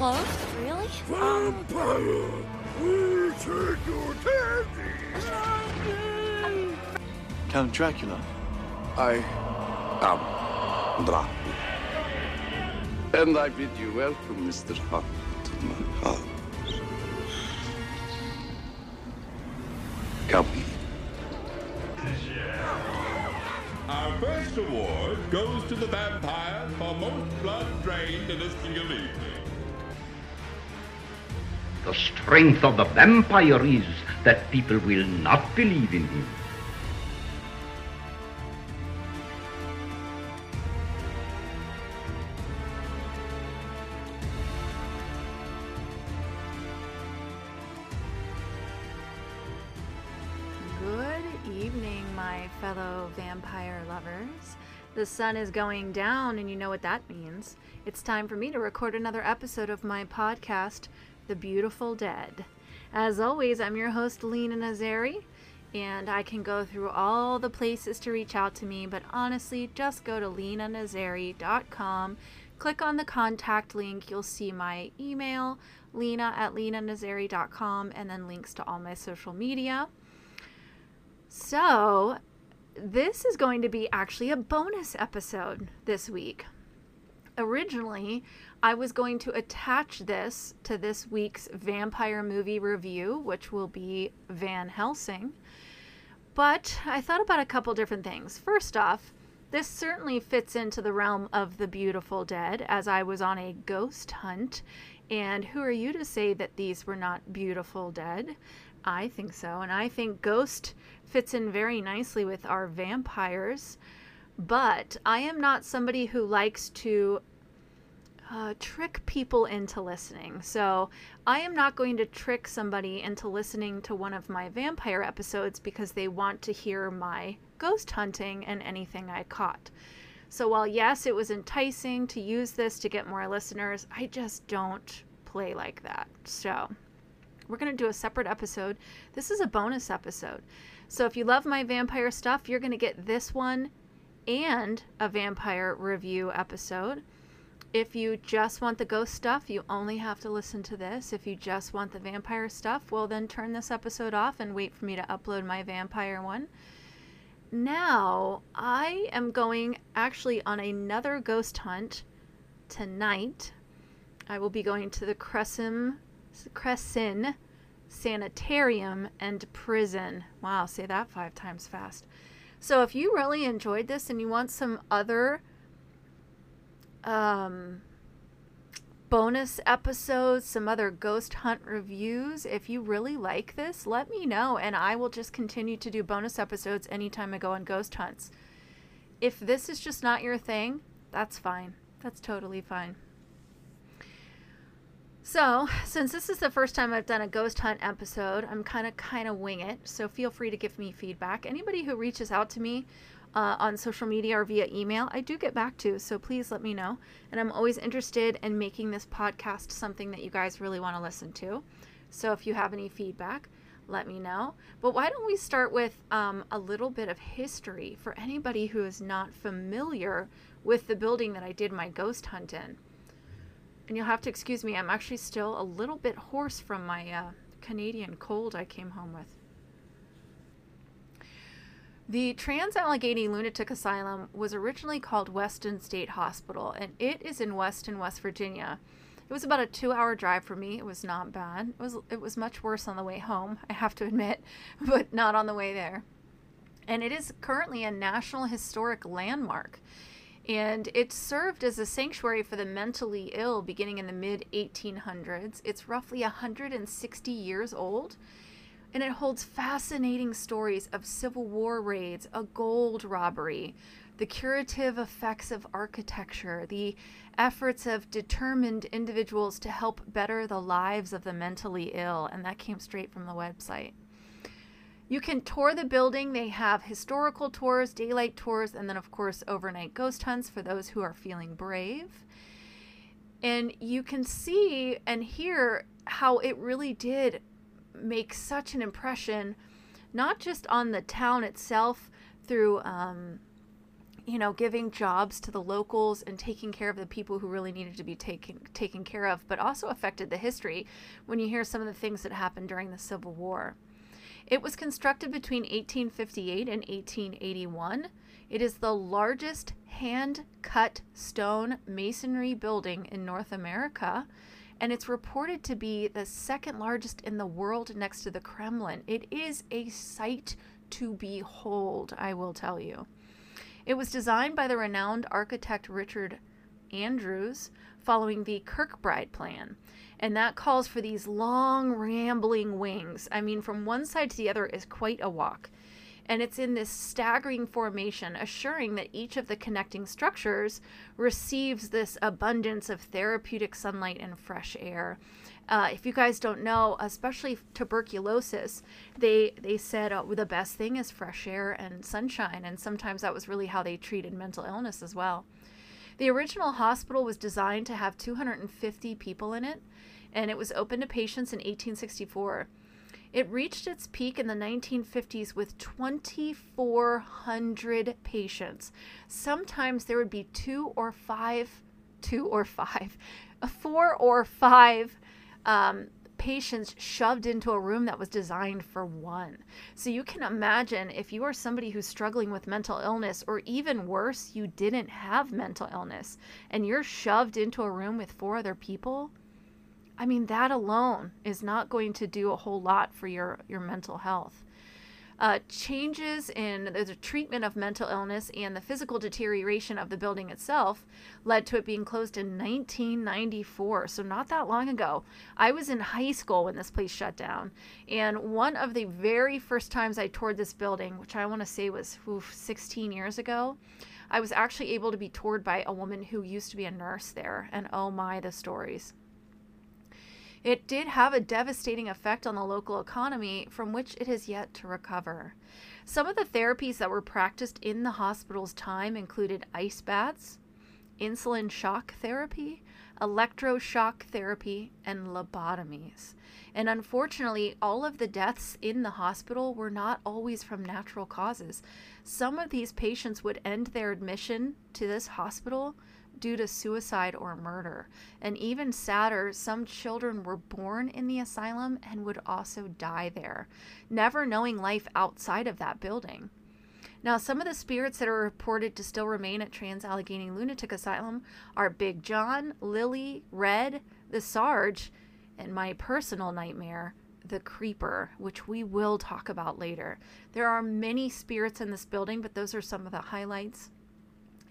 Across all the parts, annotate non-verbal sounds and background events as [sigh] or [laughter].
Huh? Really? Vampire! We take your candy! Count Dracula. I am Dracula. And I bid you welcome, Mr. Hunt, to my house. Come. Our first award goes to the vampire for most blood drained in a single evening. The strength of the vampire is that people will not believe in him. Good evening, my fellow vampire lovers. The sun is going down, and you know what that means. It's time for me to record another episode of my podcast, The Beautiful Dead. As always, I'm your host, Lena Nazari, and I can go through all the places to reach out to me, but honestly, just go to lenanazari.com, click on the contact link, you'll see my email, lena at lenanazari.com, and then links to all my social media. So, this is going to be actually a bonus episode this week. Originally, I was going to attach this to this week's vampire movie review, which will be Van Helsing. But I thought about a couple different things. First off, this certainly fits into the realm of the beautiful dead, as I was on a ghost hunt. And who are you to say that these were not beautiful dead? I think so. And I think Ghost fits in very nicely with our vampires. But I am not somebody who likes to uh, trick people into listening. So I am not going to trick somebody into listening to one of my vampire episodes because they want to hear my ghost hunting and anything I caught. So while yes, it was enticing to use this to get more listeners, I just don't play like that. So we're going to do a separate episode. This is a bonus episode. So if you love my vampire stuff, you're going to get this one and a vampire review episode. If you just want the ghost stuff, you only have to listen to this. If you just want the vampire stuff, well, then turn this episode off and wait for me to upload my vampire one. Now, I am going actually on another ghost hunt tonight. I will be going to the Crescent, Crescent Sanitarium and Prison. Wow, say that five times fast. So if you really enjoyed this and you want some other um, bonus episodes, some other ghost hunt reviews, if you really like this, let me know and I will just continue to do bonus episodes anytime I go on ghost hunts. If this is just not your thing, that's fine. That's totally fine. So, since this is the first time I've done a ghost hunt episode, I'm kind of kind of wing it. So feel free to give me feedback. Anybody who reaches out to me uh, on social media or via email, I do get back to. So please let me know. And I'm always interested in making this podcast something that you guys really want to listen to. So if you have any feedback, let me know. But why don't we start with um, a little bit of history for anybody who is not familiar with the building that I did my ghost hunt in and you'll have to excuse me, I'm actually still a little bit hoarse from my uh, Canadian cold I came home with. The Trans Allegheny Lunatic Asylum was originally called Weston State Hospital, and it is in Weston, West Virginia. It was about a two-hour drive for me. It was not bad. It was it was much worse on the way home, I have to admit, [laughs] but not on the way there. And it is currently a National Historic Landmark and it served as a sanctuary for the mentally ill beginning in the mid 1800s. It's roughly 160 years old, and it holds fascinating stories of Civil War raids, a gold robbery, the curative effects of architecture, the efforts of determined individuals to help better the lives of the mentally ill, and that came straight from the website. You can tour the building. They have historical tours, daylight tours, and then, of course, overnight ghost hunts for those who are feeling brave. And you can see and hear how it really did make such an impression, not just on the town itself through, um, you know, giving jobs to the locals and taking care of the people who really needed to be taken taken care of, but also affected the history when you hear some of the things that happened during the Civil War. It was constructed between 1858 and 1881. It is the largest hand cut stone masonry building in North America, and it's reported to be the second largest in the world next to the Kremlin. It is a sight to behold, I will tell you. It was designed by the renowned architect Richard Andrews following the Kirkbride plan. And that calls for these long, rambling wings. I mean, from one side to the other is quite a walk. And it's in this staggering formation, assuring that each of the connecting structures receives this abundance of therapeutic sunlight and fresh air. Uh, if you guys don't know, especially tuberculosis, they they said uh, the best thing is fresh air and sunshine, and sometimes that was really how they treated mental illness as well. The original hospital was designed to have 250 people in it, and it was open to patients in 1864. It reached its peak in the 1950s with 2,400 patients. Sometimes there would be two or five, two or five, [laughs] four or five um, patients shoved into a room that was designed for one. So you can imagine if you are somebody who's struggling with mental illness, or even worse, you didn't have mental illness, and you're shoved into a room with four other people. I mean, that alone is not going to do a whole lot for your, your mental health. Uh, changes in the treatment of mental illness and the physical deterioration of the building itself led to it being closed in 1994. So, not that long ago. I was in high school when this place shut down. And one of the very first times I toured this building, which I want to say was oof, 16 years ago, I was actually able to be toured by a woman who used to be a nurse there. And oh my, the stories. It did have a devastating effect on the local economy from which it has yet to recover. Some of the therapies that were practiced in the hospital's time included ice baths, insulin shock therapy, electroshock therapy, and lobotomies. And unfortunately, all of the deaths in the hospital were not always from natural causes. Some of these patients would end their admission to this hospital due to suicide or murder. And even sadder, some children were born in the asylum and would also die there, never knowing life outside of that building. Now, some of the spirits that are reported to still remain at Trans Allegheny Lunatic Asylum are Big John, Lily, Red, the Sarge, and my personal nightmare, the Creeper, which we will talk about later. There are many spirits in this building, but those are some of the highlights.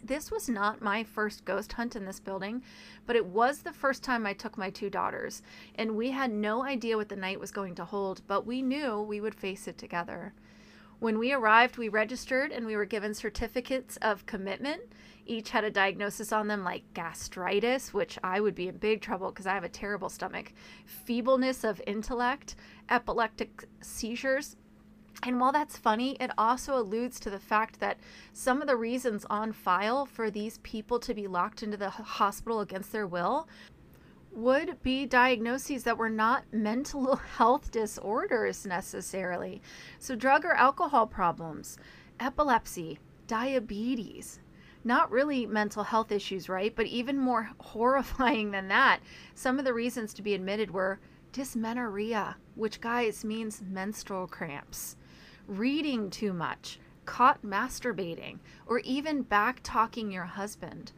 This was not my first ghost hunt in this building, but it was the first time I took my two daughters, and we had no idea what the night was going to hold, but we knew we would face it together. When we arrived, we registered and we were given certificates of commitment. Each had a diagnosis on them like gastritis, which I would be in big trouble because I have a terrible stomach, feebleness of intellect, epileptic seizures, and while that's funny, it also alludes to the fact that some of the reasons on file for these people to be locked into the hospital against their will would be diagnoses that were not [laughs] mental health disorders necessarily. So, drug or alcohol problems, epilepsy, diabetes, not really mental health issues, right? But even more [laughs] horrifying than that, some of the reasons to be admitted were dysmenorrhea, which, guys, means menstrual cramps reading too much, caught masturbating, or even back talking your husband.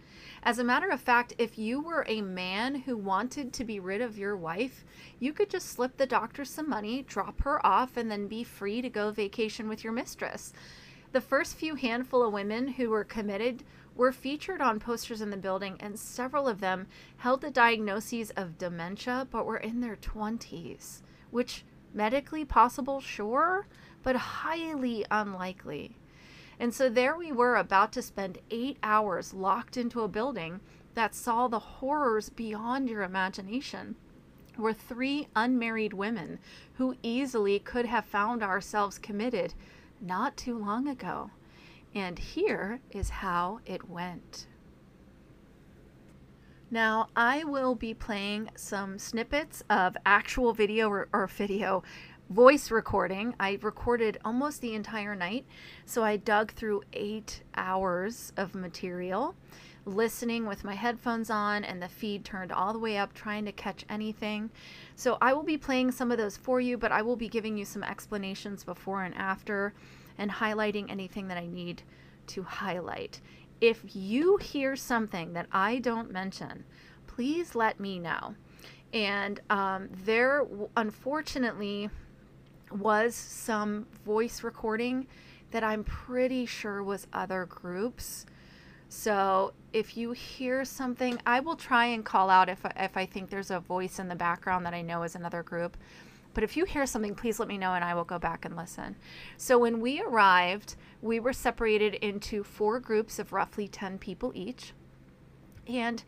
As a matter of fact, if you were a man who wanted to be rid of your wife, you could just slip the doctor some money, drop her off, and then be free to go vacation with your mistress. The first few handful of women who were committed were featured on posters in the building, and several of them held the diagnoses of dementia but were in their 20s, which medically possible, sure, but highly unlikely. And so there we were about to spend eight hours locked into a building that saw the horrors beyond your imagination. Were three unmarried women who easily could have found ourselves committed not too long ago. And here is how it went. Now, I will be playing some snippets of actual video or, or video voice recording. I recorded almost the entire night. So I dug through eight hours of material, listening with my headphones on and the feed turned all the way up, trying to catch anything. So I will be playing some of those for you, but I will be giving you some explanations before and after and highlighting anything that I need to highlight. If you hear something that I don't mention, please let me know. And um, there, unfortunately, was some voice recording that I'm pretty sure was other groups. So if you hear something, I will try and call out if, if I think there's a voice in the background that I know is another group. But if you hear something, please let me know and I will go back and listen. So when we arrived, we were separated into four groups of roughly 10 people each. And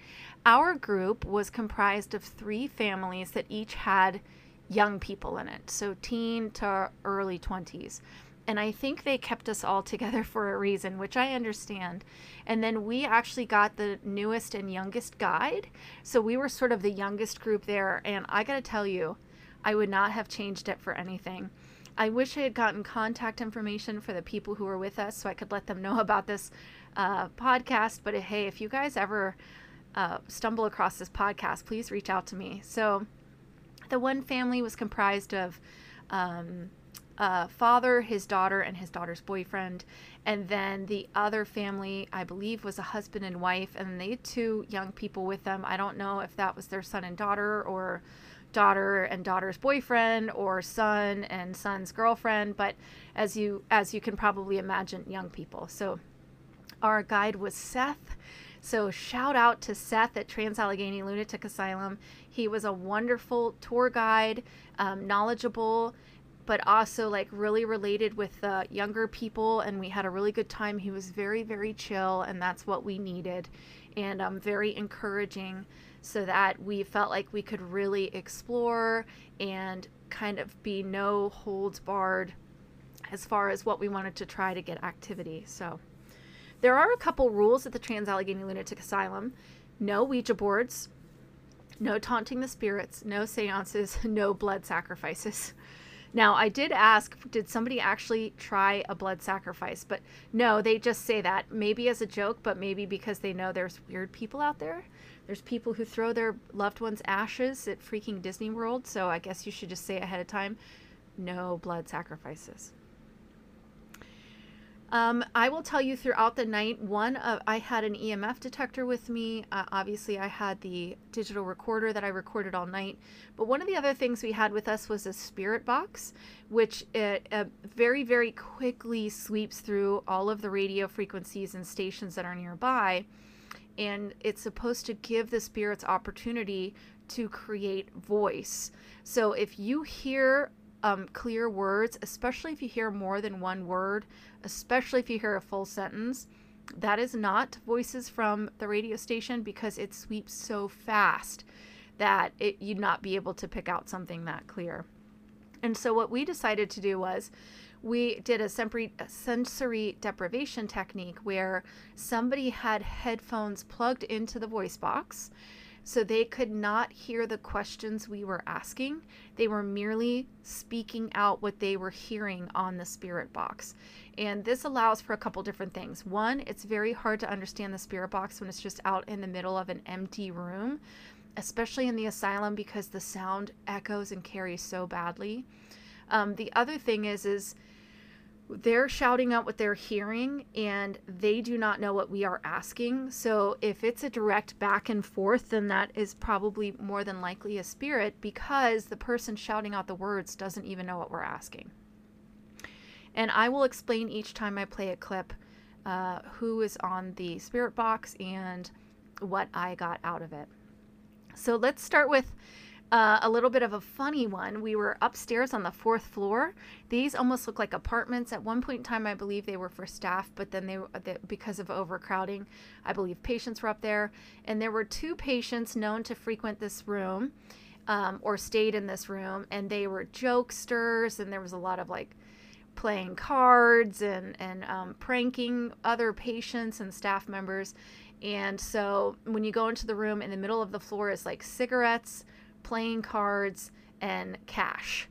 our group was comprised of three families that each had young people in it, so teen to early 20s. And I think they kept us all [laughs] together for a reason, which I understand. And then we actually got the newest and youngest guide. So we were sort of the youngest group there. And I got to tell you, I would not have changed it for anything. I wish I had gotten contact information for the people who were with us so I could let them know [laughs] about this uh, podcast. But hey, if you guys ever uh, stumble across this podcast, please reach out to me. So, the one family was comprised of um, a father, his daughter, and his daughter's boyfriend. And then the other family, I believe, was a husband and wife, and they had two young people with them. I don't know if that was their son and daughter or daughter and daughter's boyfriend or son and son's girlfriend but as you as you can probably imagine young people so our guide was Seth so shout out to Seth at Trans Allegheny Lunatic Asylum. He was a wonderful tour guide, um, knowledgeable, but also like really related with the younger people, and we had a really good time. He was very, very chill, and that's what we needed, and um, very encouraging, so that we felt like we could really explore and kind of be no holds barred as far as what we wanted to try to get activity. So. There are a couple rules at the Trans Allegheny Lunatic Asylum no Ouija boards, no taunting the spirits, no seances, [laughs] no blood sacrifices. Now, I did ask, did somebody actually try a blood sacrifice? But no, they just say that maybe as a joke, but maybe because they know there's weird people out there. There's people who throw their loved ones' ashes at freaking Disney World. So I guess you should just say ahead of time no blood sacrifices. Um, I will tell you throughout the night. One, uh, I had an EMF detector with me. Uh, obviously, I had the digital recorder that I recorded all night. But one of the other things we had with us was a spirit box, which it, uh, very, very quickly sweeps through all of the radio frequencies and stations that are nearby. And it's supposed to give the spirits opportunity to create voice. So if you hear um, clear words, especially if you hear more than one word, especially if you hear a full sentence. That is not voices from the radio station because it sweeps so fast that it, you'd not be able to pick out something that clear. And so, what we decided to do was we did a sensory deprivation technique where somebody had headphones plugged into the voice box so they could not hear the questions we were asking. They were merely speaking out what they were hearing on the spirit box. And this allows for a couple different things. One, it's very hard to understand the spirit box when it's just out in the middle of an empty room, especially in the asylum because the sound echoes and carries so badly. Um, the other thing is, is they're shouting out what they're hearing and they do not know what we are asking. So if it's a direct back and forth, then that is probably more than likely a spirit because the person shouting out the words doesn't even know what we're asking. And I will explain each time I play a clip uh, who is on the spirit box and what I got out of it. So let's start with uh, a little bit of a funny one. We were upstairs on the fourth floor. These almost look like apartments. At one point in time, I believe they were for staff, but then they, they because of overcrowding, I believe patients were up there. And there were two patients known to frequent this room um, or stayed in this room, and they were jokesters, and there was a lot of like playing cards and and um, pranking other patients and staff members. And so when you go into the room, in the middle of the floor is like cigarettes playing cards, and cash.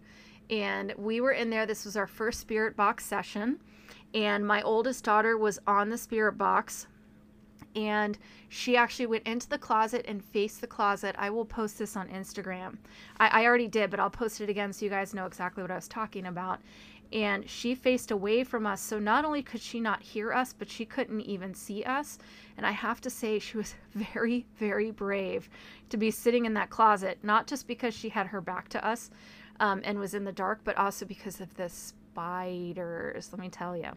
and we were in there. This was our first spirit box session, and my oldest daughter was on the spirit box and she actually went into the closet and faced the closet. I will post this on Instagram. I, I, already did, but I'll post it again so you guys know exactly what I was talking about. And she faced away from us, so not only could she not hear us, but she couldn't even see us. And I have to say, she was [laughs] very, very brave to be sitting in that closet, not just because she had her back to us um, and was in the dark, but also because of the spiders, let me tell you.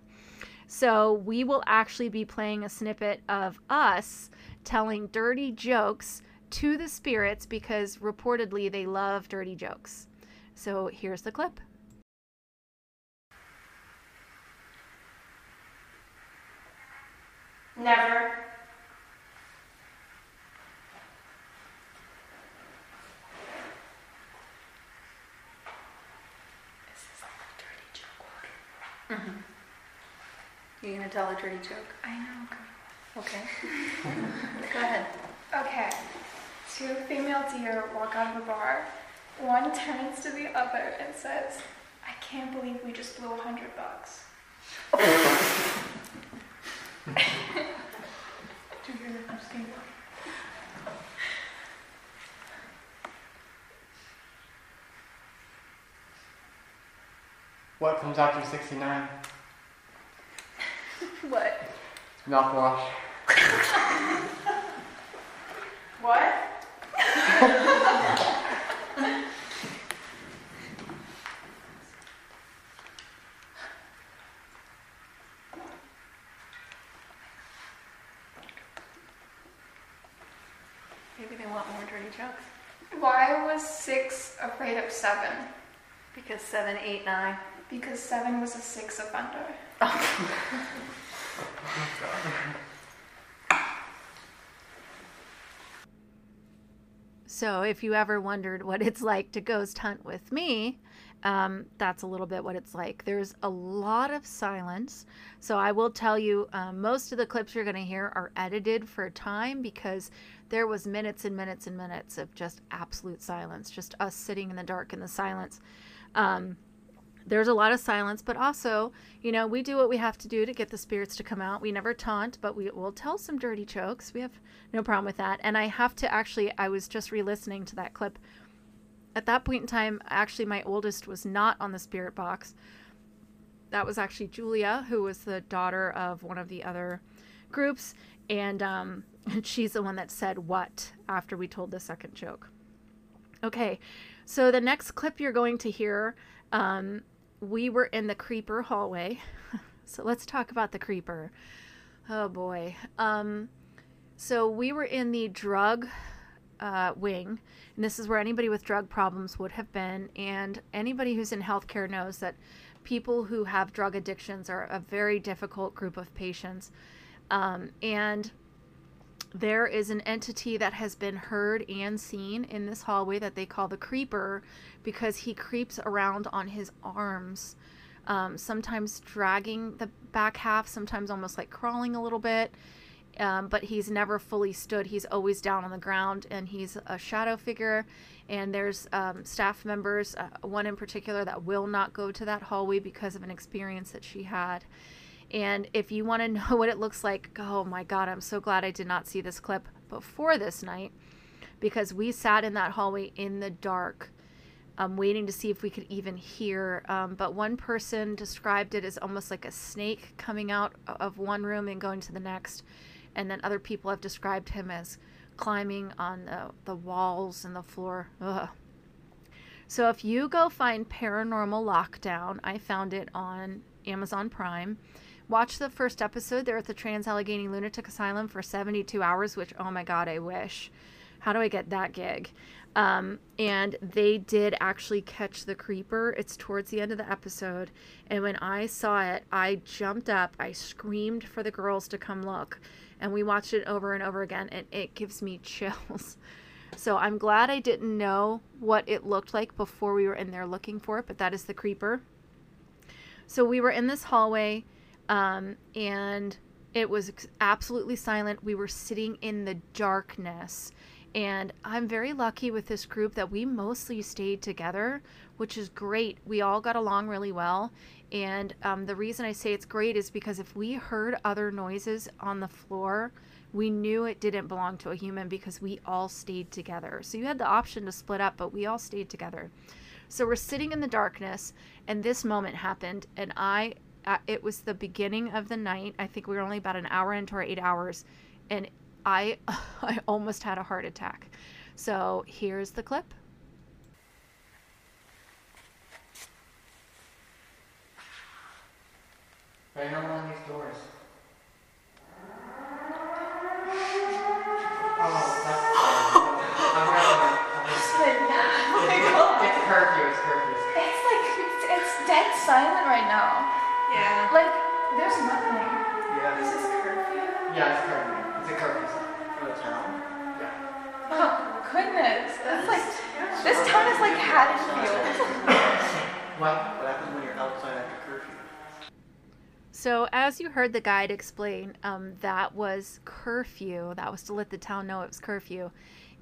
So we will actually be playing a snippet of us telling dirty jokes to the spirits because reportedly they love dirty jokes. So here's the clip. Never. This is like a dirty joke. Mm-hmm. You're gonna tell a dirty joke? I know. Okay. [laughs] Go ahead. Okay. Two female deer walk out of a bar. One turns to the other and says, I can't believe we just blew a hundred bucks. [laughs] Do you hear that? I'm. What comes after 69? [laughs] What? Mouthwash. [laughs] What? [laughs] Maybe they want more dirty jokes. Why was six afraid of seven? Because seven, eight, nine. Because seven was a six offender. Oh. [laughs] So, if you ever wondered what it's like to ghost hunt with me, um, that's a little bit what it's like. There's a lot of silence. So, I will tell you, um, most of the clips you're going to hear are edited for time because there was minutes and minutes and minutes of just absolute silence, just us sitting in the dark in the silence. Um, there's a lot of silence, but also, you know, we do what we have to do to get the spirits to come out. We never taunt, but we will tell some dirty jokes. We have no problem with that. And I have to actually, I was just re listening to that clip. At that point in time, actually, my oldest was not on the spirit box. That was actually Julia, who was the daughter of one of the other groups. And, um, [laughs] she's the one that said what after we told the second joke. Okay, so the next clip you're going to hear um, we were in the creeper hallway. [laughs] so let's talk about the creeper. Oh boy. Um, so we were in the drug uh, wing, and this is where anybody with drug problems would have been. And anybody who's in healthcare knows that people who have drug addictions are a very difficult group of patients. Um, and there is an entity that has been heard and seen in this hallway that they call the creeper because he creeps around on his arms, um, sometimes dragging the back half, sometimes almost like crawling a little bit. Um, but he's never fully stood. He's always down on the ground, and he's a shadow figure. And there's um, staff members, uh, one in particular, that will not go to that hallway because of an experience that she had. And if you want to [laughs] know what it looks like, oh my God, I'm so glad I did not see this clip before this night because we sat in that hallway in the dark, um, waiting to see if we could even hear. Um, but one person described it as almost like a snake coming out of one room and going to the next. And then other people have described him as climbing on the, the walls and the floor. Ugh. So if you go find Paranormal Lockdown, I found it on Amazon Prime watch the first episode. They're at the Trans Allegheny Lunatic Asylum for 72 hours, which, oh my God, I wish. How do I get that gig? Um, and they did actually catch the creeper. It's towards the end of the episode. And when I saw it, I jumped up. I screamed for the girls to come look. And we watched it over and over again. And it gives me [laughs] chills. So I'm glad I didn't know what it looked like before we were in there looking for it. But that is the creeper. So we were in this hallway um, and it was absolutely silent. We were sitting in the darkness, And I'm very lucky with this group that we mostly stayed together, which is great. We all got along really well. And um, the reason I say it's great is because if we heard other noises on the floor, we knew it didn't belong to a human because we all stayed together. So you had the option to split up, but we all stayed together. So we're sitting in the darkness, and this moment happened, and I, uh, it was the beginning of the night. I think we were only about an hour into our eight hours, and I, [laughs] I almost had a heart attack. So here's the clip. Right on these doors. Oh, Yeah, it's curfew. It's a curfew sign for the town. Yeah. Oh goodness, that's like this town is like Haddonfield. [laughs] What? What happens when you're outside after curfew? So, as you heard the guide explain, um, that was curfew. That was to let the town know it was curfew.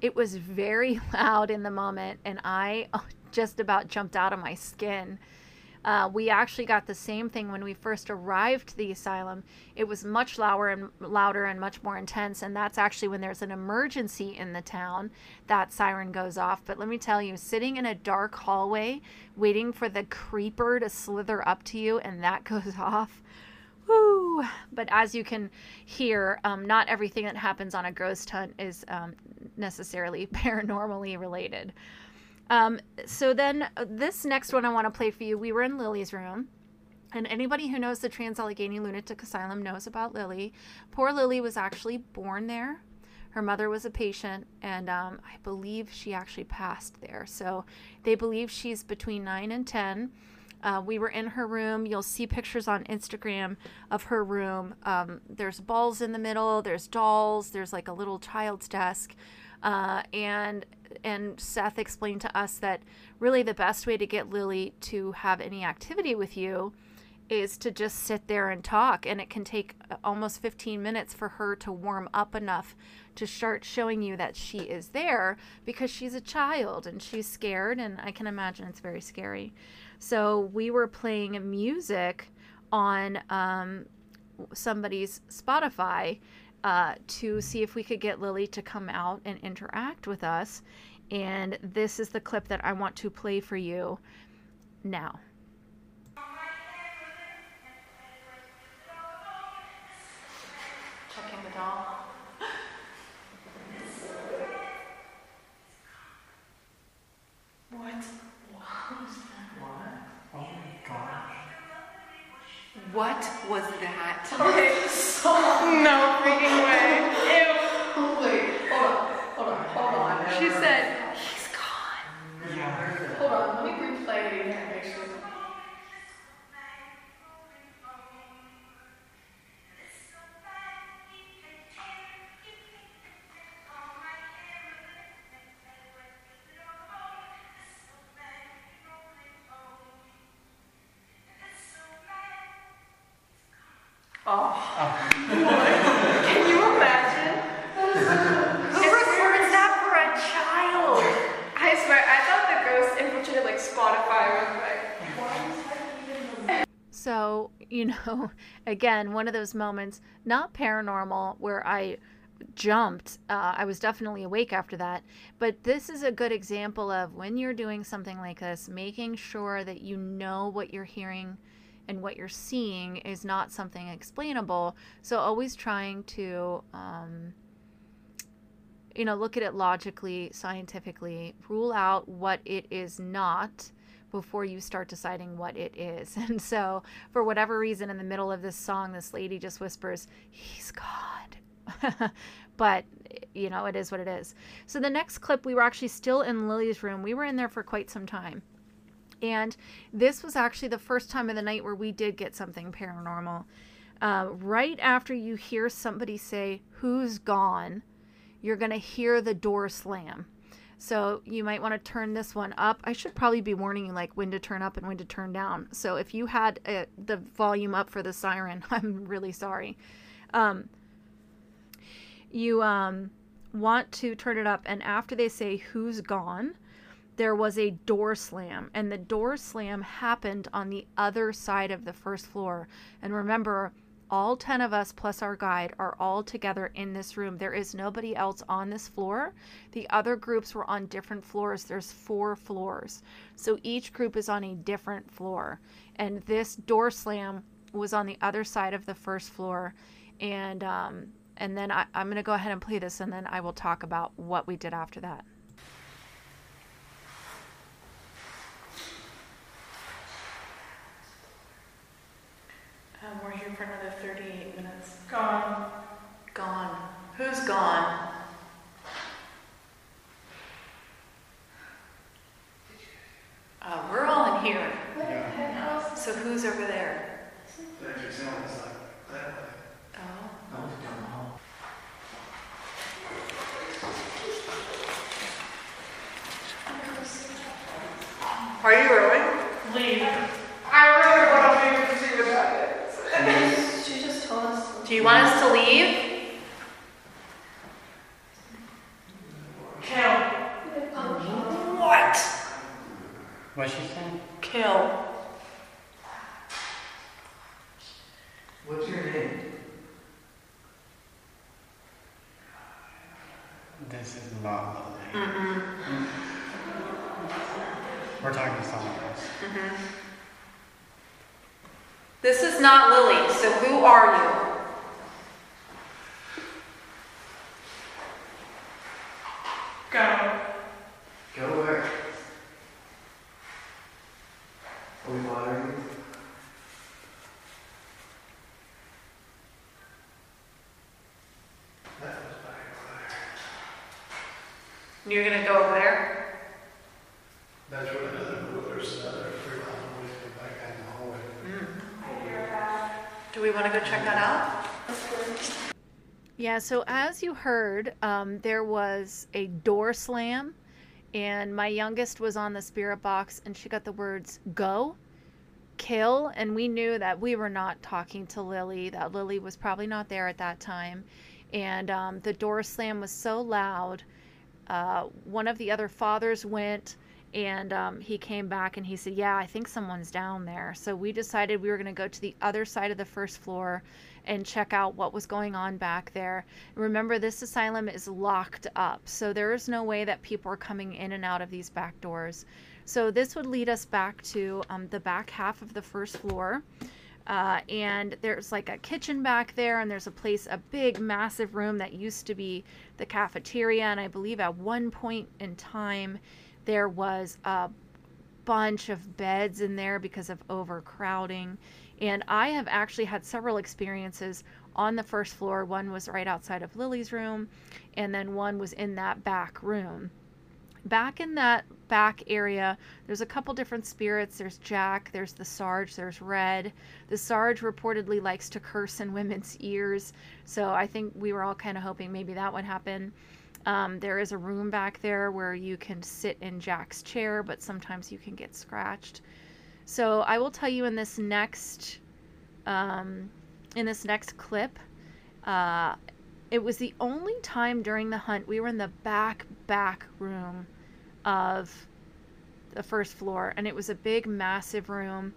It was very [laughs] loud in the moment, and I oh, [laughs] just about jumped out of my skin. Uh, we actually got the same thing when we first arrived to the asylum. It was much louder and louder and much more intense, and that's actually when there's an emergency in the town. That siren goes off. But let me tell you, sitting in a dark hallway, waiting for the creeper to slither up to you, and that [laughs] goes off. Woo! But as you can hear, um, not everything that happens on a ghost hunt is um, necessarily [laughs] paranormally related. Um, so then, uh, this next one I want to play for you. We were in Lily's room. And anybody who knows the Trans Allegheny Lunatic Asylum knows about Lily. Poor Lily was actually born there. Her mother was a patient, and um, I believe she actually passed there. So they believe she's between 9 and 10. Uh, we were in her room. You'll see pictures on Instagram of her room. Um, there's balls in the middle. There's dolls. There's like a little child's desk, uh, and and Seth explained to us that really the best way to get Lily to have any activity with you is to just sit there and talk, and it can take uh, almost 15 minutes for her to warm up enough to start showing you that she is there because she's a child and she's scared, and I can imagine it's very scary. So we were playing music on um, somebody's Spotify uh, to see if we could get Lily to come out and interact with us. And this is the clip that I want to play for you now. Checking the doll. What? What was that? [laughs] So no freaking way. [laughs] again, one of those moments, not paranormal, where I jumped. Uh, I was definitely awake after that. But this is a good example of when you're doing something like this, making sure that you know what you're hearing and what you're seeing is not something explainable. So, always trying to. Um, you know, look at it logically, scientifically, rule out what it is not before you start deciding what it is. [laughs] And so, for whatever reason, in the middle of this song, this lady just whispers, He's God. [laughs] but, you know, it is what it is. So, the next clip, we were actually still in Lily's room. We were in there for quite some time. And this was actually the first time of the night where we did get something paranormal. Uh, right after you hear somebody say, Who's gone? you're going to hear the door slam. So you might want to turn this one up. I should probably be warning you like when to turn up and when to turn down. So if you had uh, the volume up for the siren, [laughs] I'm really sorry. Um, you um, want to turn it up, and after they say who's gone, there was a door slam, and the door slam happened on the other side of the first floor. And remember, all 10 of us plus our guide are all together in this room. There is nobody else on this floor. The other groups were on different floors. There's four floors. So each group is on a different floor. And this door slam was on the other side of the first floor. And, um, and then I, I'm going to go ahead and play this, and then I will talk about what we did after that. Um, we're here for another 38 minutes. Gone. Gone. Who's gone? Uh, we're all in here. Yeah. So who's over there? The exit sound is like that way. Oh. I was down the hall. Are you really? Leave. I really want to leave to see what happens. Do you want us to leave? kill. What? What's she saying? Kill. What's your name? This is not lovely. Mm-mm. We're talking to someone else. Mm-hmm. This is not Lily, so who are you? Go. Go where? Are we bothering you? That was back over there. You're gonna go over there? That's where another, there's another three miles away from back down the hallway. Do we want to go check that out? Yeah, so as you heard, um, there was a door slam, and my youngest was on the spirit box, and she got the words go, kill, and we knew that we were not talking to Lily, that Lily was probably not there at that time. And um, the door slam was so loud. Uh, one of the other fathers went and um, he came back and he said, Yeah, I think someone's down there. So we decided we were going to go to the other side of the first floor and check out what was going on back there. Remember, this asylum is locked up, so there is no way that people are coming in and out of these back doors. So this would lead us back to um, the back half of the first floor. Uh, and there's like a kitchen back there, and there's a place, a big, massive room that used to be the cafeteria. And I believe at one point in time, there was a bunch of beds in there because of overcrowding. And I have actually had several experiences on the first floor. One was right outside of Lily's room, and then one was in that back room. Back in that back area, there's a couple different spirits. There's Jack, there's the Sarge, there's Red. The Sarge reportedly likes to curse in [laughs] women's ears, so I think we were all kind of hoping maybe that would happen. Um, there is a room back there where you can sit in Jack's chair, but sometimes you can get scratched. So I will tell you in this next, um, in this next clip, uh, it was the only time during the hunt we were in the back back room of the first floor, and it was a big, massive room,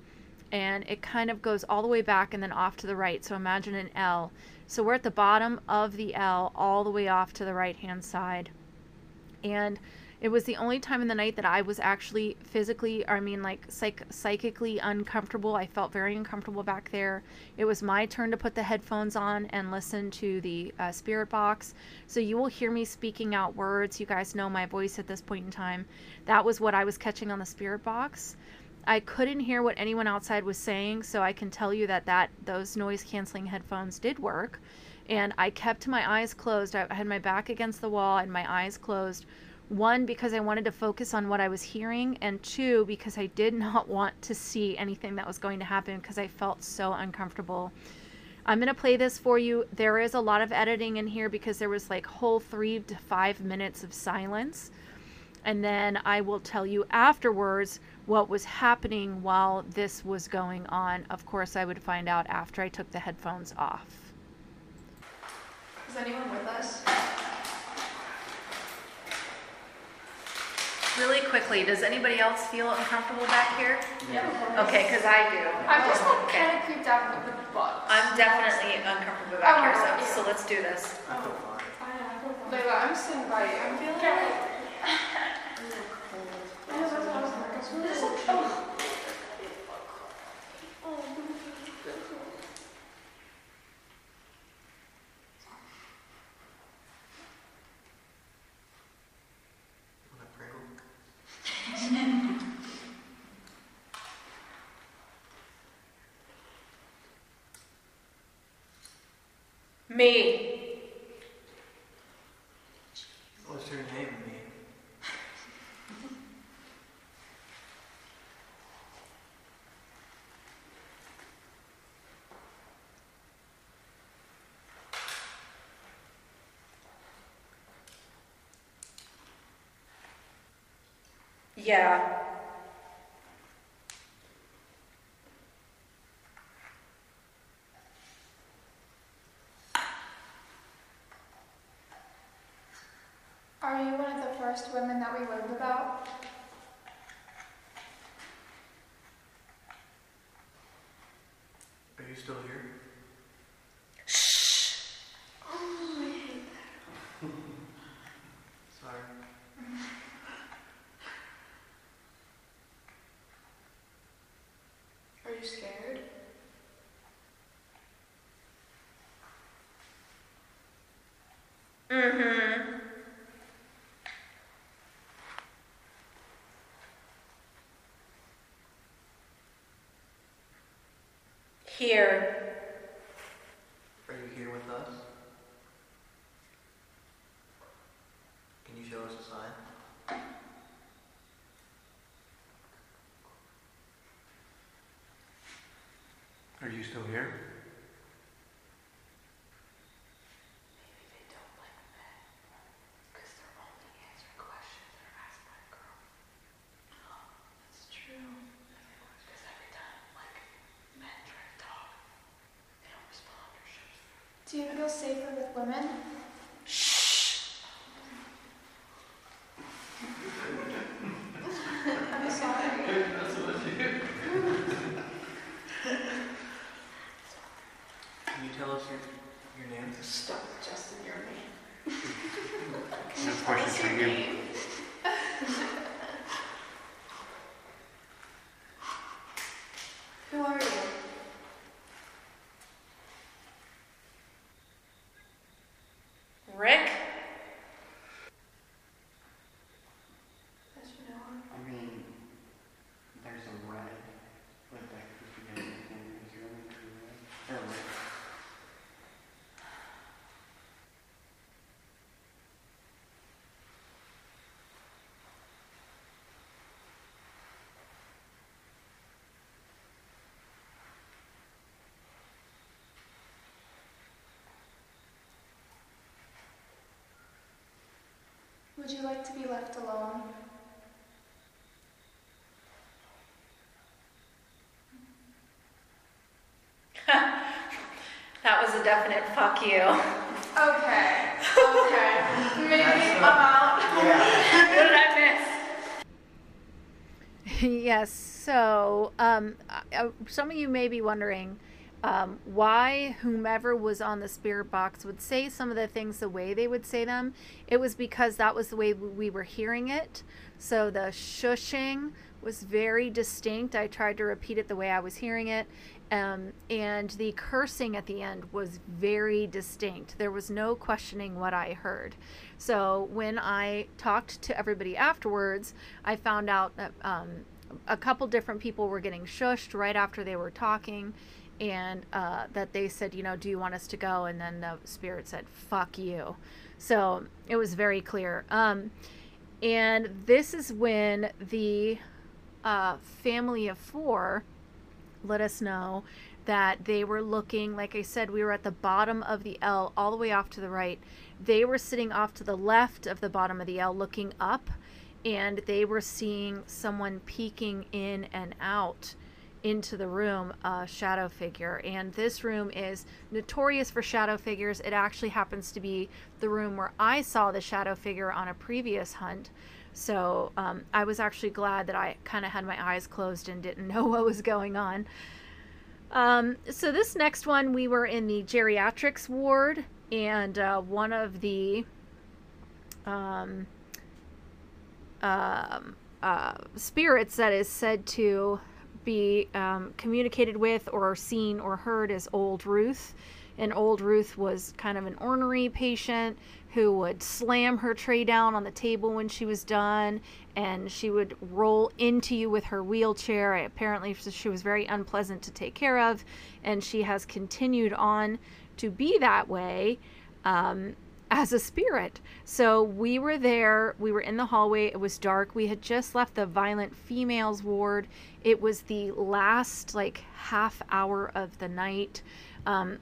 and it kind of goes all the way back and then off to the right. So imagine an L. So we're at the bottom of the L, all the way off to the right hand side. And it was the only time in the night that I was actually physically, I mean, like psych- psychically uncomfortable. I felt very uncomfortable back there. It was my turn to put the headphones on and listen to the uh, spirit box. So you will hear me speaking out words. You guys know my voice at this point in time. That was what I was catching on the spirit box. I couldn't hear what anyone outside was saying, so I can tell you that that those noise canceling headphones did work. And I kept my eyes closed. I had my back against the wall and my eyes closed. One, because I wanted to focus on what I was hearing, and two, because I did [laughs] not want to see anything that was going to happen because I felt so uncomfortable. I'm going to play this for you. There is a lot of editing in here because there was like whole three to five minutes of silence. And then I will tell you afterwards what was happening while this was going on. Of course, I would find out after I took the headphones off. Is anyone with us? Really quickly, does anybody else feel uncomfortable back here? Okay, because I do. I'm just like kind of creeped out with the bugs. I'm definitely uncomfortable back here, so, so let's do this. I feel fine. Layla, I'm sitting by you. I'm feeling like. [laughs] Want a Pringle? Me. What's your name, me? Yeah. Are you one of the women that we learned about? Are you still here? Sorry. Are you scared? Mm-hmm. Here. Are you here with us? Can you show us a sign? Are you still here? Do you feel safer with women? I'm sorry. Can you tell us your, your name? Stop, Justin, you're me. This question's for you. Who are you? Rick? Yes, you know her. I mean, there's a red, but that could be anything. Is your name true red? Or red? Would you like to be left alone? [laughs] That was a definite fuck you. Okay. Okay. [laughs] Maybe I'm out. [laughs] what did I miss? yes. So, um, uh, some of you may be wondering um, why whomever was on the spirit box would say some of the things the way they would say them. It was because that was the way we were hearing it. So the shushing was very distinct. I tried to repeat it the way I was hearing it. Um, and the cursing at the end was very distinct. There was no questioning what I heard. So when I talked to everybody afterwards, I found out that um, a couple different people were getting shushed right after they were talking, and uh, that they said, you know, do you want us to go? And then the spirit said, fuck you. So it was very clear. Um, and this is when the uh, family of four let us know that they were looking, like I said, we were at the bottom of the L, all the way off to the right. They were sitting off to the left of the bottom of the L, looking up, and they were seeing someone peeking in and out into the room, a shadow figure. And this room is notorious for shadow figures. It actually happens to be the room where I saw the shadow figure on a previous hunt. So um, I was actually glad that I kind of had my eyes closed and didn't [laughs] know what was going on. Um, so this next one, we were in the geriatrics ward, and uh, one of the um, um, uh, spirits that is said to be um, communicated with or seen or heard is Old Ruth. And Old Ruth was kind of an ornery patient who would slam her tray down on the table when she was done and she would roll into you with her wheelchair. Apparently, she was very unpleasant to take care of, and she has continued on to be that way. Um, as a spirit. So we were there, we were in the hallway, it was dark. We had just left the violent females ward. It was the last like half hour of the night. Um,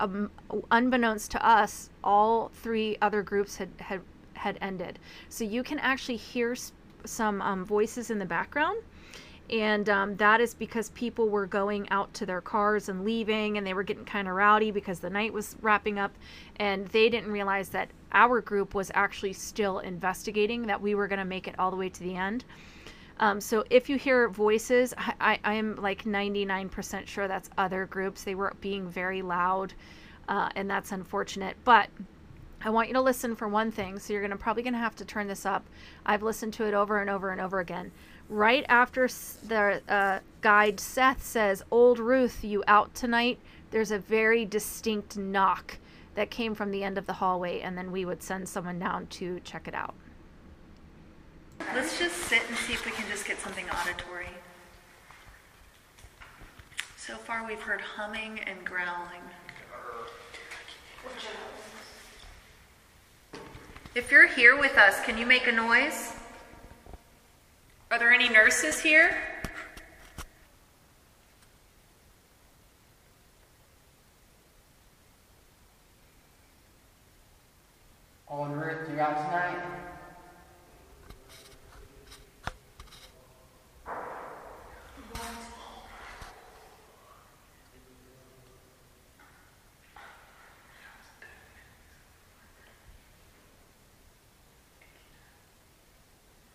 um, unbeknownst to us, all three other groups had had had ended. So you can actually hear some um, voices in the background and um, that is because people were going out to their cars and leaving and they were getting kind of rowdy because the night was wrapping up and they didn't realize that our group was actually still investigating that we were going to make it all the way to the end. Um, so if you hear voices I, I am like 99% sure that's other groups. They were being very loud uh, and that's unfortunate. But I want you to listen for one thing, so you're gonna probably gonna have to turn this up. I've listened to it over and over and over again right after the uh, guide Seth says, Old Ruth, you out tonight? There's a very distinct knock that came from the end of the hallway, and then we would send someone down to check it out. Let's just sit and see if we can just get something auditory. So far, we've heard humming and growling. If you're here with us, can you make a noise? Are there any nurses here? Oh, and Ruth, you out tonight?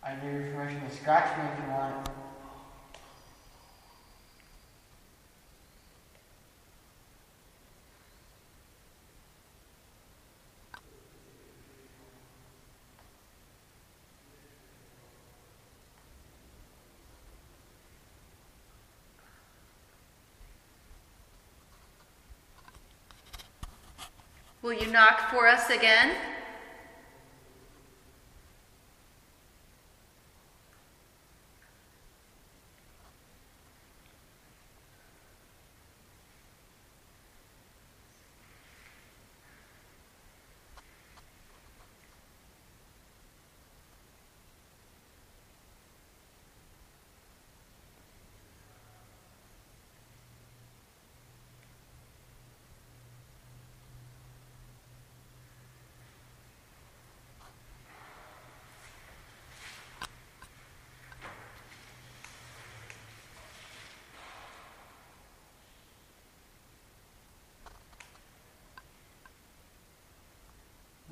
I permission to scratch me if you want. Will you knock for us again?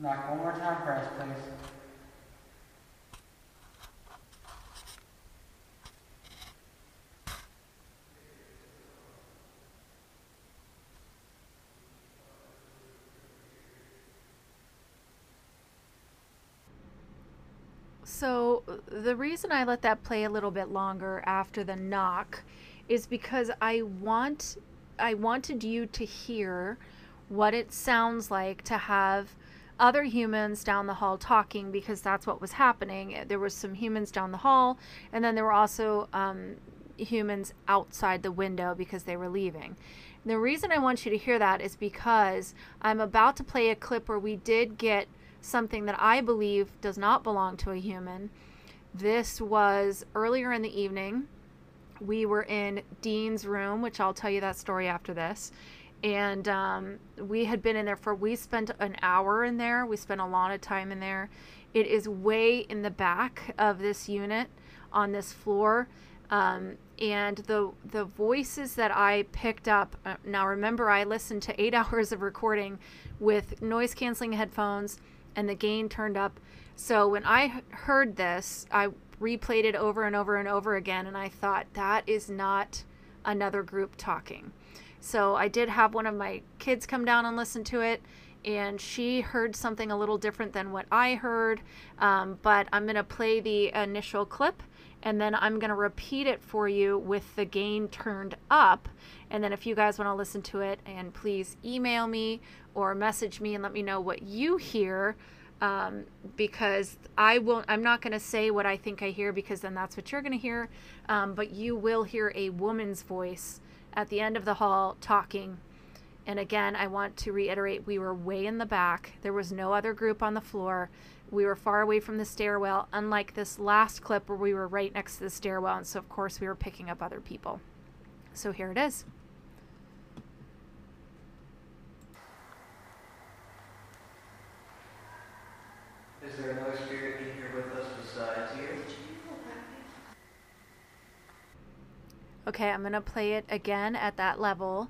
Knock one more time for us, please. So the reason I let that play a little bit longer after the knock is because I want I wanted you to hear what it sounds like to have other humans down the hall talking because that's what was happening. There was some humans down the hall, and then there were also um, humans outside the window because they were leaving. And the reason I want you to hear that is because I'm about to play a clip where we did get something that I believe does not belong to a human. This was earlier in the evening. We were in Dean's room, which I'll tell you that story after this and um, we had been in there for we spent an hour in there. We spent a lot of time in there. It is way in the back of this unit on this floor. Um, and the the voices that i picked up uh, now remember i listened to eight [laughs] hours of recording with noise canceling headphones and the gain turned up. So when i heard this, I replayed it over and over and over again, and I thought that is not another group talking. So I did have one of my kids come down and listen to it, and she heard something a little different than what I heard. Um, but I'm going to play the initial clip and then I'm going to repeat it for you with the gain turned up. And then if you guys want to listen to it, and please email me or message me and let me know what you hear. Um, because I won't, I'm not going to say what I think I hear because then that's what you're going to hear. Um, but you will hear a woman's voice at the end of the hall talking. And again, I want to reiterate we were way in the back. There was no other group on the floor. We were far away from the stairwell, unlike this last clip where we were right next to the stairwell. And so, of course, we were picking up other people. So here it is. Is there another spirit in here with us besides you? Okay, I'm going to play it again at that level,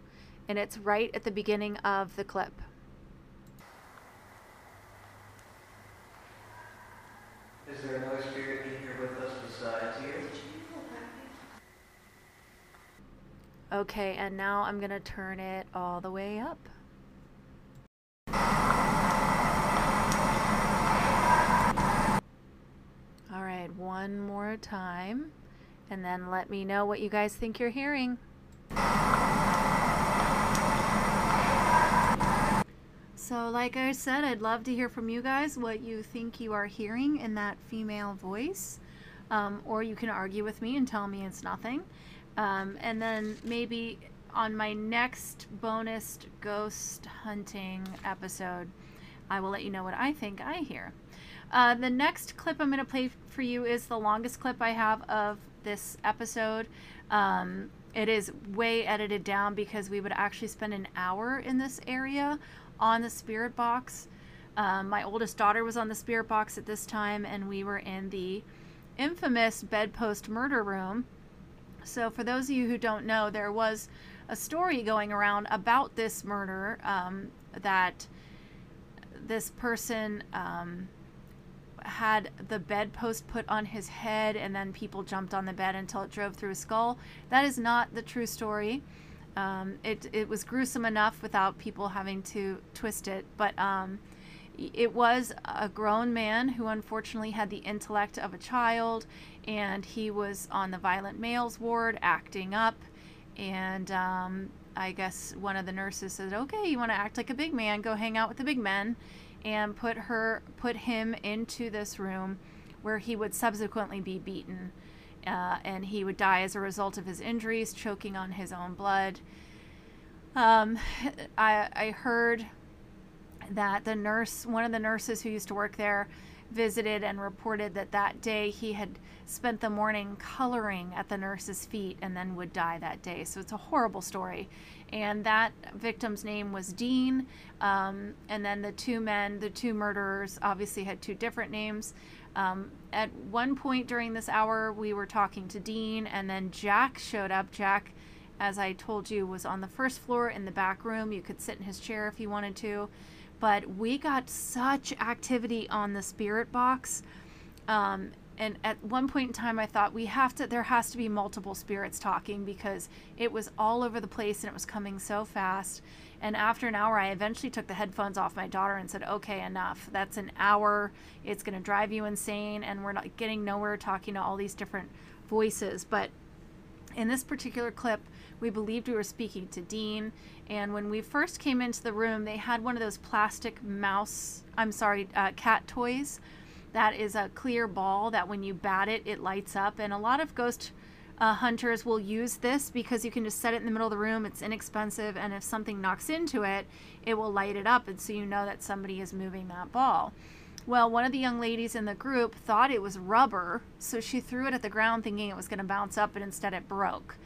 and it's right at the beginning of the clip. Is there another spirit in here with us besides you? Okay, and now I'm going to turn it all the way up. All right, one more time, and then let me know what you guys think you're hearing. So, like I said, I'd love to hear from you guys what you think you are hearing in that female voice. Um, or you can argue with me and tell me it's nothing. Um, and then maybe on my next bonus ghost hunting episode, I will let you know what I think I hear. Uh, the next clip I'm going to play for you is the longest clip I have of this episode. Um, it is way edited down because we would actually spend an hour in this area on the spirit box. Um, my oldest daughter was on the spirit box at this time, and we were in the infamous bedpost murder room. So, for those of you who don't know, there was a story going around about this murder um, that this person um, had the bedpost put on his head, and then people jumped on the bed until it drove through his skull. That is not the true story. Um, it, it was gruesome enough without people having to twist it, but um, it was a grown man who unfortunately had the intellect of a child, and he was on the violent males ward acting up. And um, I guess one of the nurses said, "Okay, you want to act like a big man? Go hang out with the big men," and put her put him into this room where he would subsequently be beaten uh, and he would die as a result of his injuries, choking on his own blood. Um, I, I heard that the nurse, one of the nurses who used to work there, visited and reported that that day he had spent the morning coloring at the nurse's feet and then would die that day. So it's a horrible story. And that victim's name was Dean. Um, and then the two men, the two murderers, obviously had two different names. Um, at one point during this hour, we were talking to Dean, and then Jack showed up. Jack, as I told you, was on the first floor in the back room. You could sit in his chair if you wanted to. But we got such activity on the spirit box. Um, and at one point in time, I thought we have to, there has to be multiple spirits talking because it was all over the place and it was coming so fast. And after an hour, I eventually took the headphones off my daughter and said, okay, enough. That's an hour. It's going to drive you insane. And we're not getting nowhere talking to all these different voices. But in this particular clip, we believed we were speaking to Dean. And when we first came into the room, they had one of those plastic mouse, I'm sorry, uh, cat toys. That is a clear ball that when you bat it, it lights up. And a lot of ghost uh, hunters will use this because you can just set it in the middle of the room. It's inexpensive, and if something knocks into it, it will light it up, and so you know that somebody is moving that ball. Well, one of the young ladies in the group thought it was rubber, so she threw it at the ground thinking it was going to bounce up, and instead it broke.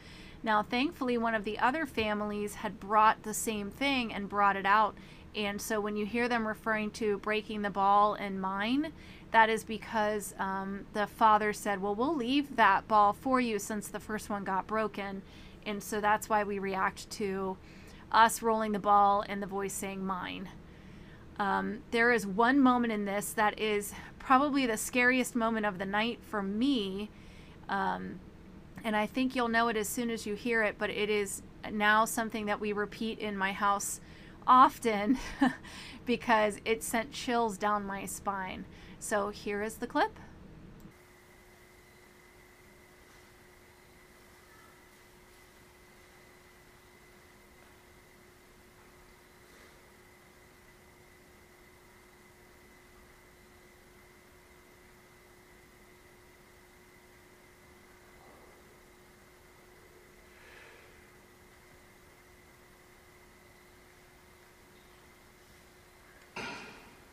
Now, thankfully, one of the other families had brought the same thing and brought it out. And so when you hear them referring to breaking the ball in mine, that is because um, the father said, Well, we'll leave that ball for you since the first one got broken. And so that's why we react to us rolling the ball and the voice saying mine. Um, there is one moment in this that is probably the scariest moment of the night for me. Um, and I think you'll know it as soon as you hear it, but it is now something that we repeat in my house often [laughs] because it sent chills down my spine. So here is the clip.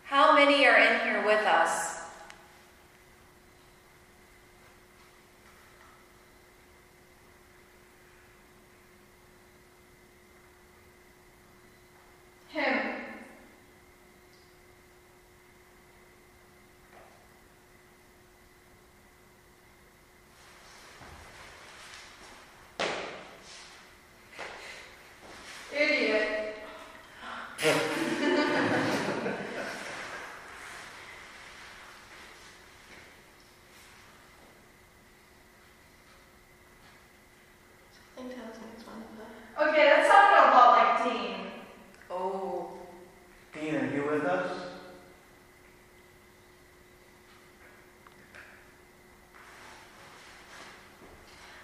How many are in with us? Him. Idiot. I think that was next one. Okay, that sounded a lot like Dean. Oh. Dean, are you with us?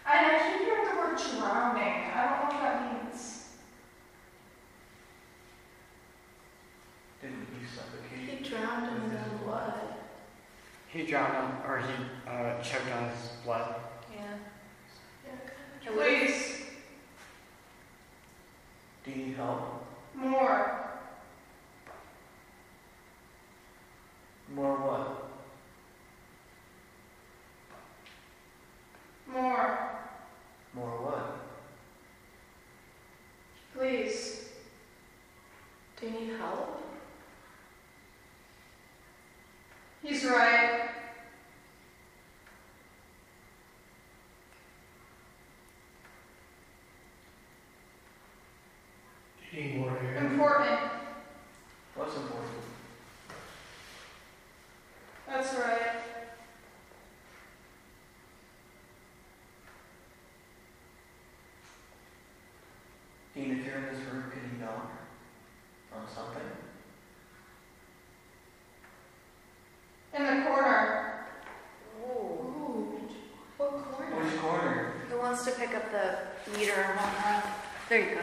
And I keep hearing the word drowning. I don't know what that means. Didn't he suffocate? He drowned in his own blood. He drowned on, or he uh, choked on his blood. Yeah. Yeah, Please, Do you need help? more. More what? More. More what? Please. Do you need help? He's right. Do you need more air? Important. What's important? That's right. Dean, if you're in this room, can you knock on something? In the corner. Ooh. What corner? Which corner? Who wants to pick up the meter and walk around? There you go,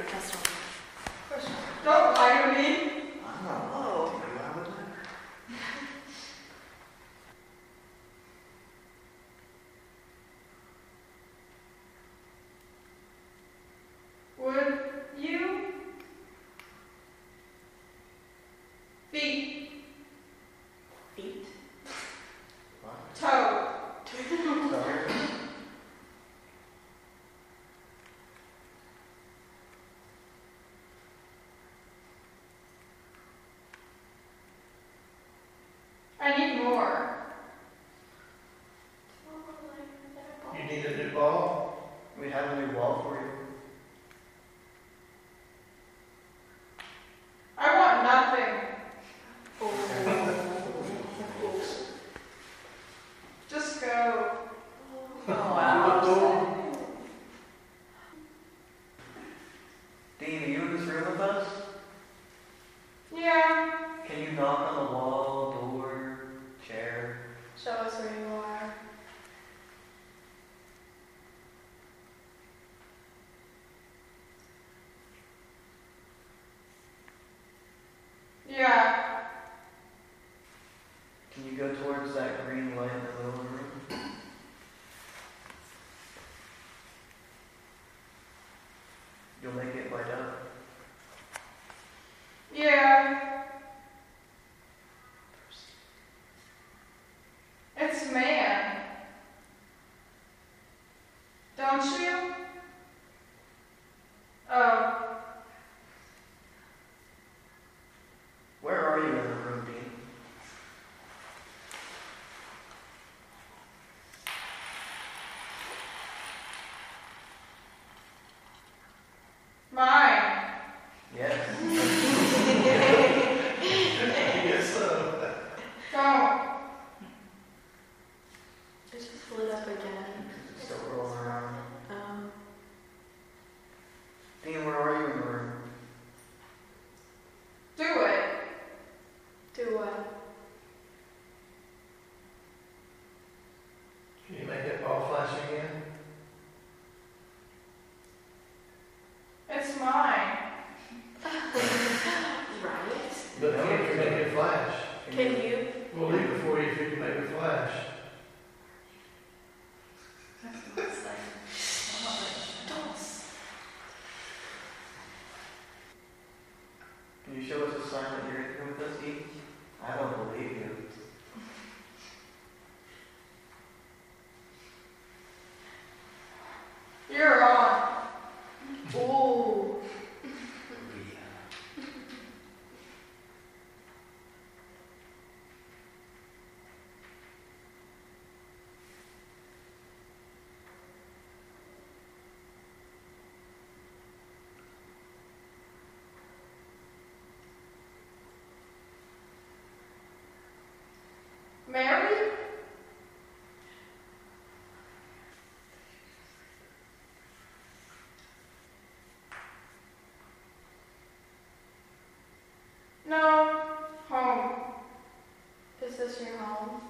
your home?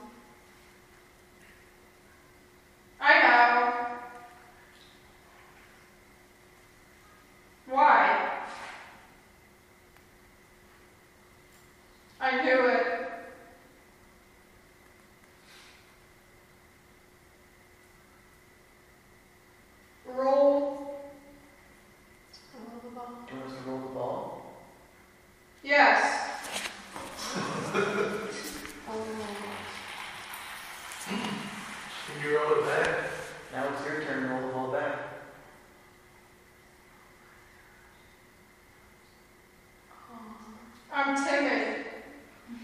I know. Why? I knew it. Roll. Roll the ball. Do you want us to roll the ball? Yes. Oh. Can you roll it back? Now it's your turn to roll the ball back. I'm timid.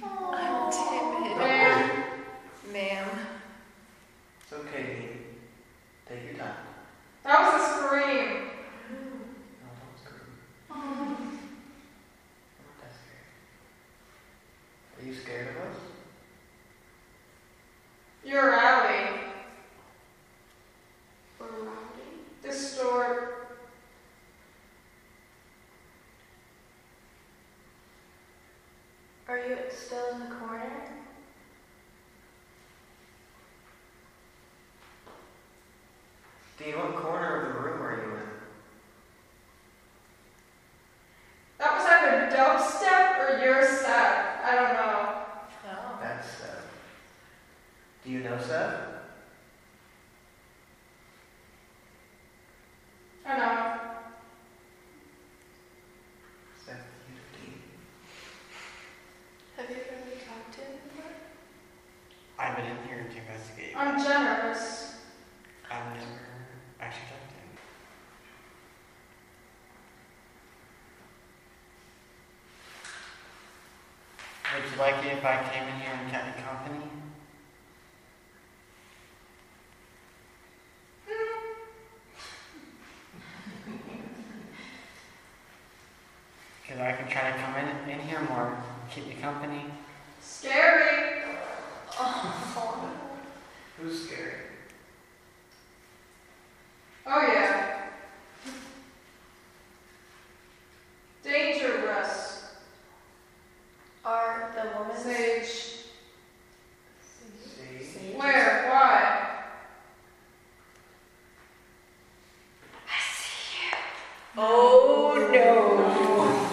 I'm timid. Ma'am. Ma'am. It's okay, Dean. Take your time. That was a scream. No, don't scream. I'm not that scared. Are you scared of us? You're Allie. We're rowdy. Distort. Are still in the corner? Dean, what corner of the room are you in? That was either dubstep or your step. I don't know. Oh. That's Seth. Do you know Seth? I know. Seth, you Dean. Have you ever really talked to him before? I've been in here to investigate. I'm generous. I've never actually talked to him. Would you like it if I came in here and kept you company? Because I can try to come in, in here more, keep you company. Scary. Who's scary? Oh yeah. Dangerous. Are the woman Sage. See? Where? Why? Oh no.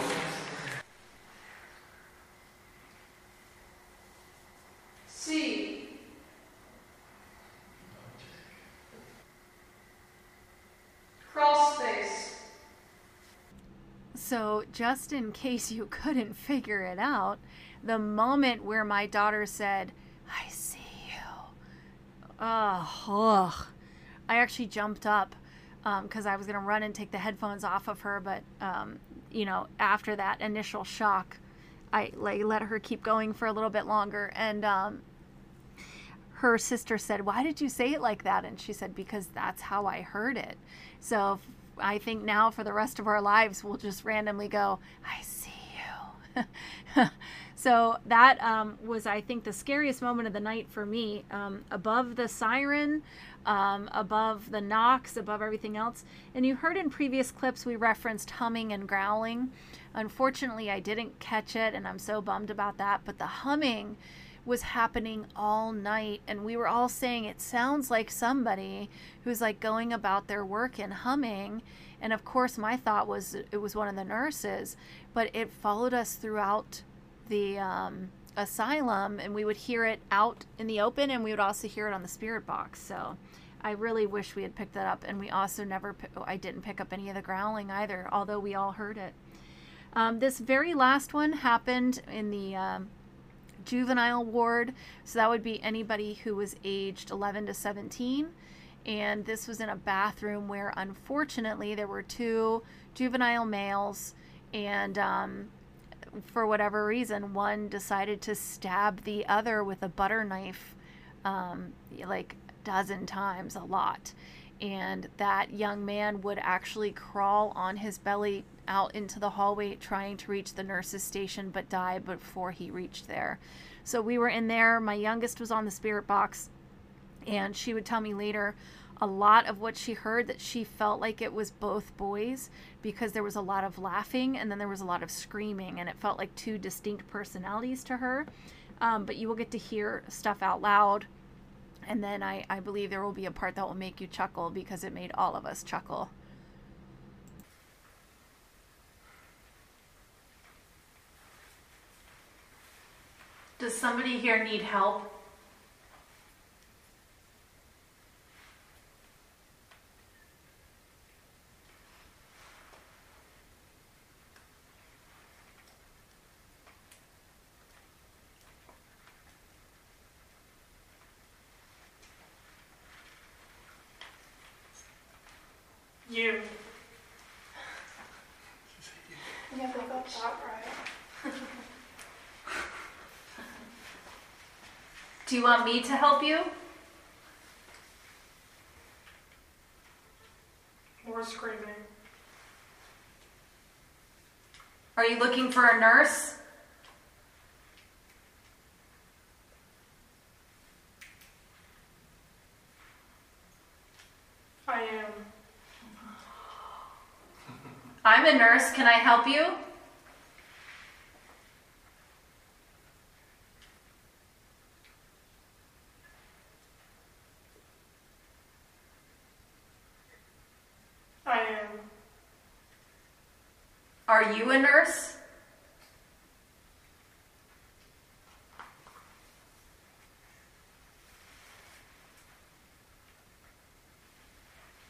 C. Crawl space. So, just in case you couldn't figure it out, the moment where my daughter said, I see you, oh, ugh, I actually jumped up because I was going to run and take the headphones off of her. But, um, you know, after that initial shock, I like, let her keep going for a little bit longer. And um, her sister said, Why did you say it like that? And she said, Because that's how I heard it. So I think now for the rest of our lives, we'll just randomly go, I see you. [laughs] So that um, was, I think, the scariest moment of the night for me. Um, above the siren, um, above the knocks, above everything else. And you heard in previous clips we referenced humming and growling. Unfortunately, I didn't catch it, and I'm so bummed about that. But the humming was happening all night, and we were all saying it sounds like somebody who's like going about their work and humming. And of course, my thought was it was one of the nurses, but it followed us throughout the um, asylum, and we would hear it out in the open, and we would also hear it on the spirit box. So I really wish we had picked that up, and we also never, I didn't pick up any of the growling either, although we all heard it. Um, this very last one happened in the um, juvenile ward, so that would be anybody who was aged 11 to 17. And this was in a bathroom where, unfortunately, there were two juvenile males, and um, for whatever reason, one decided to stab the other with a butter knife, um, like a dozen times, a lot. And that young man would actually crawl on his belly out into the hallway trying to reach the nurse's station, but died before he reached there. So we were in there. My youngest was on the spirit box, and she would tell me later a lot of what she heard that she felt like it was both boys because there was a lot of laughing and then there was a lot of screaming and it felt like two distinct personalities to her. Um, but you will get to hear stuff out loud. And then I, I believe there will be a part that will make you chuckle because it made all of us chuckle. Does somebody here need help? You. Yeah, they got that right. Do you want me to help you? More screaming. Are you looking for a nurse? I am. I'm a nurse. Can I help you? I am. Are you a nurse?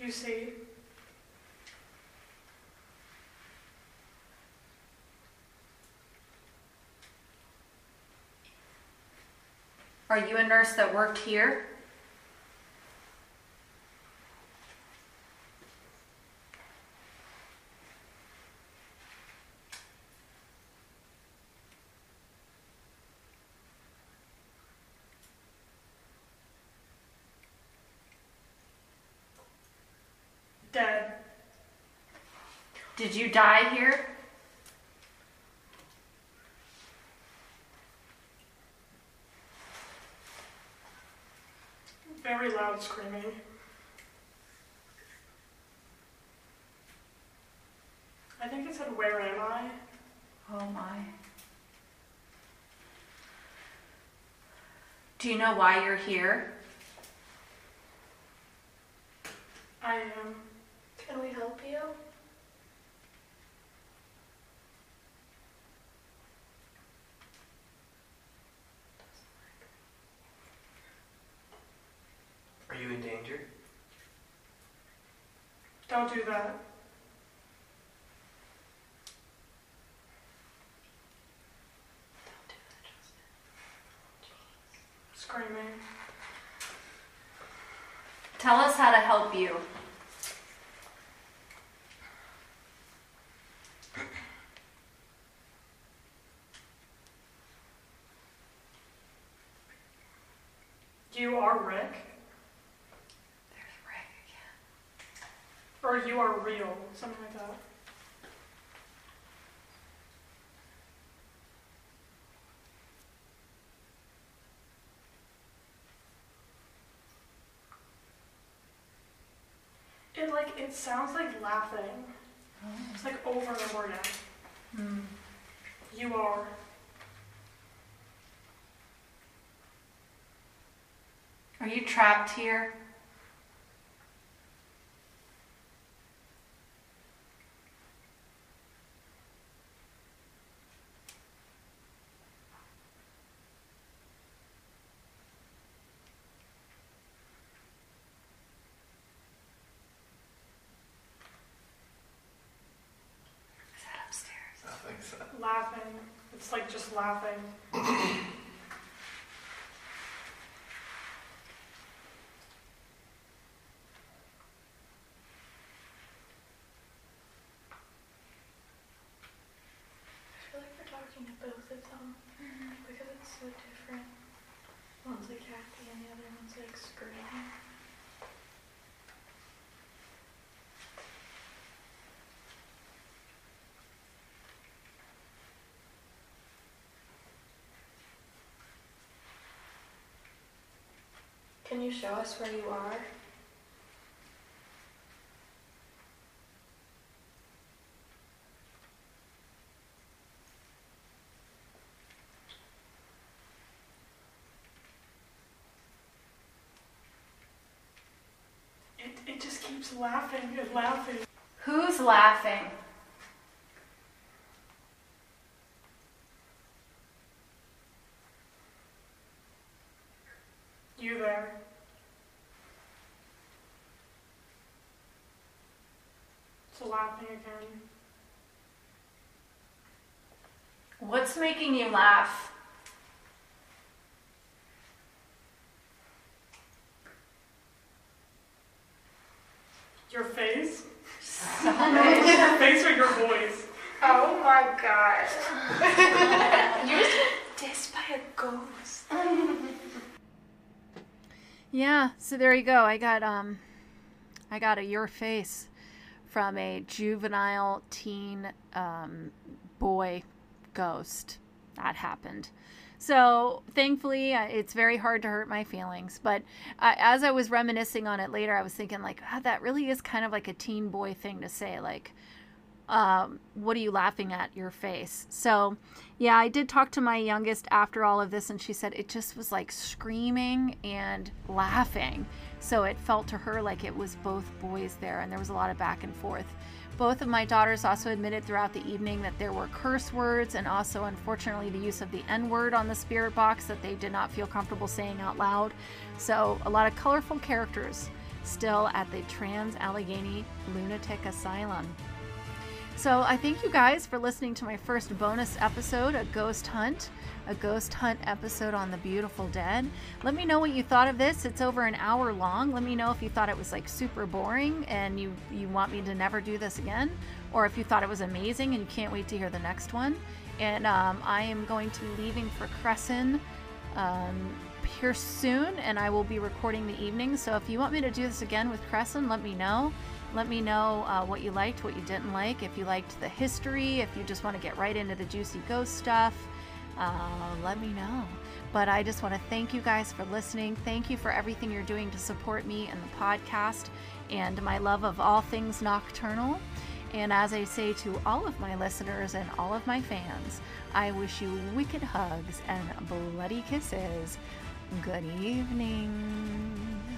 You see? Are you a nurse that worked here? Dead. Did you die here? Very loud screaming. I think it said, Where am I? Oh my. Do you know why you're here? I am. Can we help you? Are you in danger? Don't do that. Screaming. Tell us how to help you. You are Rick? There's Rick again. Or you are real. Something like that. Like it sounds like laughing. It's like over and over again. Hmm. You are. Are you trapped here? Is that upstairs? I think so. Laughing. It's like just laughing. I feel like we're talking to both of them because it's so different. One's like happy and the other one's like screaming. Can you show us where you are? It, it just keeps laughing and laughing. Who's laughing? You there. It's laughing again. What's making you laugh? Your face? [laughs] your face or your voice? Oh my god. [laughs] you just got dissed by a ghost. Yeah, so there you go. I got um I got a your face from a juvenile teen um, boy ghost. That happened. So thankfully, it's very hard to hurt my feelings. But uh, as I was reminiscing on it later, I was thinking like, ah, that really is kind of like a teen boy thing to say. Like, um, what are you laughing at? Your face. So, yeah, I did talk to my youngest after all of this, and she said it just was like screaming and laughing. So it felt to her like it was both boys there, and there was a lot of back and forth. Both of my daughters also admitted throughout the evening that there were curse words and also, unfortunately, the use of the N word on the spirit box that they did not feel comfortable saying out loud. So, a lot of colorful characters still at the Trans Allegheny Lunatic Asylum. So, I thank you guys for listening to my first bonus episode, a ghost hunt, a ghost hunt episode on the beautiful dead. Let me know what you thought of this. It's over an hour long. Let me know if you thought it was like super boring and you you want me to never do this again, or if you thought it was amazing and you can't wait to hear the next one. And um, I am going to be leaving for Crescent um, here soon, and I will be recording the evening. So if you want me to do this again with Crescent, let me know. Let me know uh, what you liked, what you didn't like, if you liked the history, if you just want to get right into the juicy ghost stuff. Uh, let me know. But I just want to thank you guys for listening. Thank you for everything you're doing to support me and the podcast and my love of all things nocturnal. And as I say to all of my listeners and all of my fans, I wish you wicked hugs and bloody kisses. Good evening.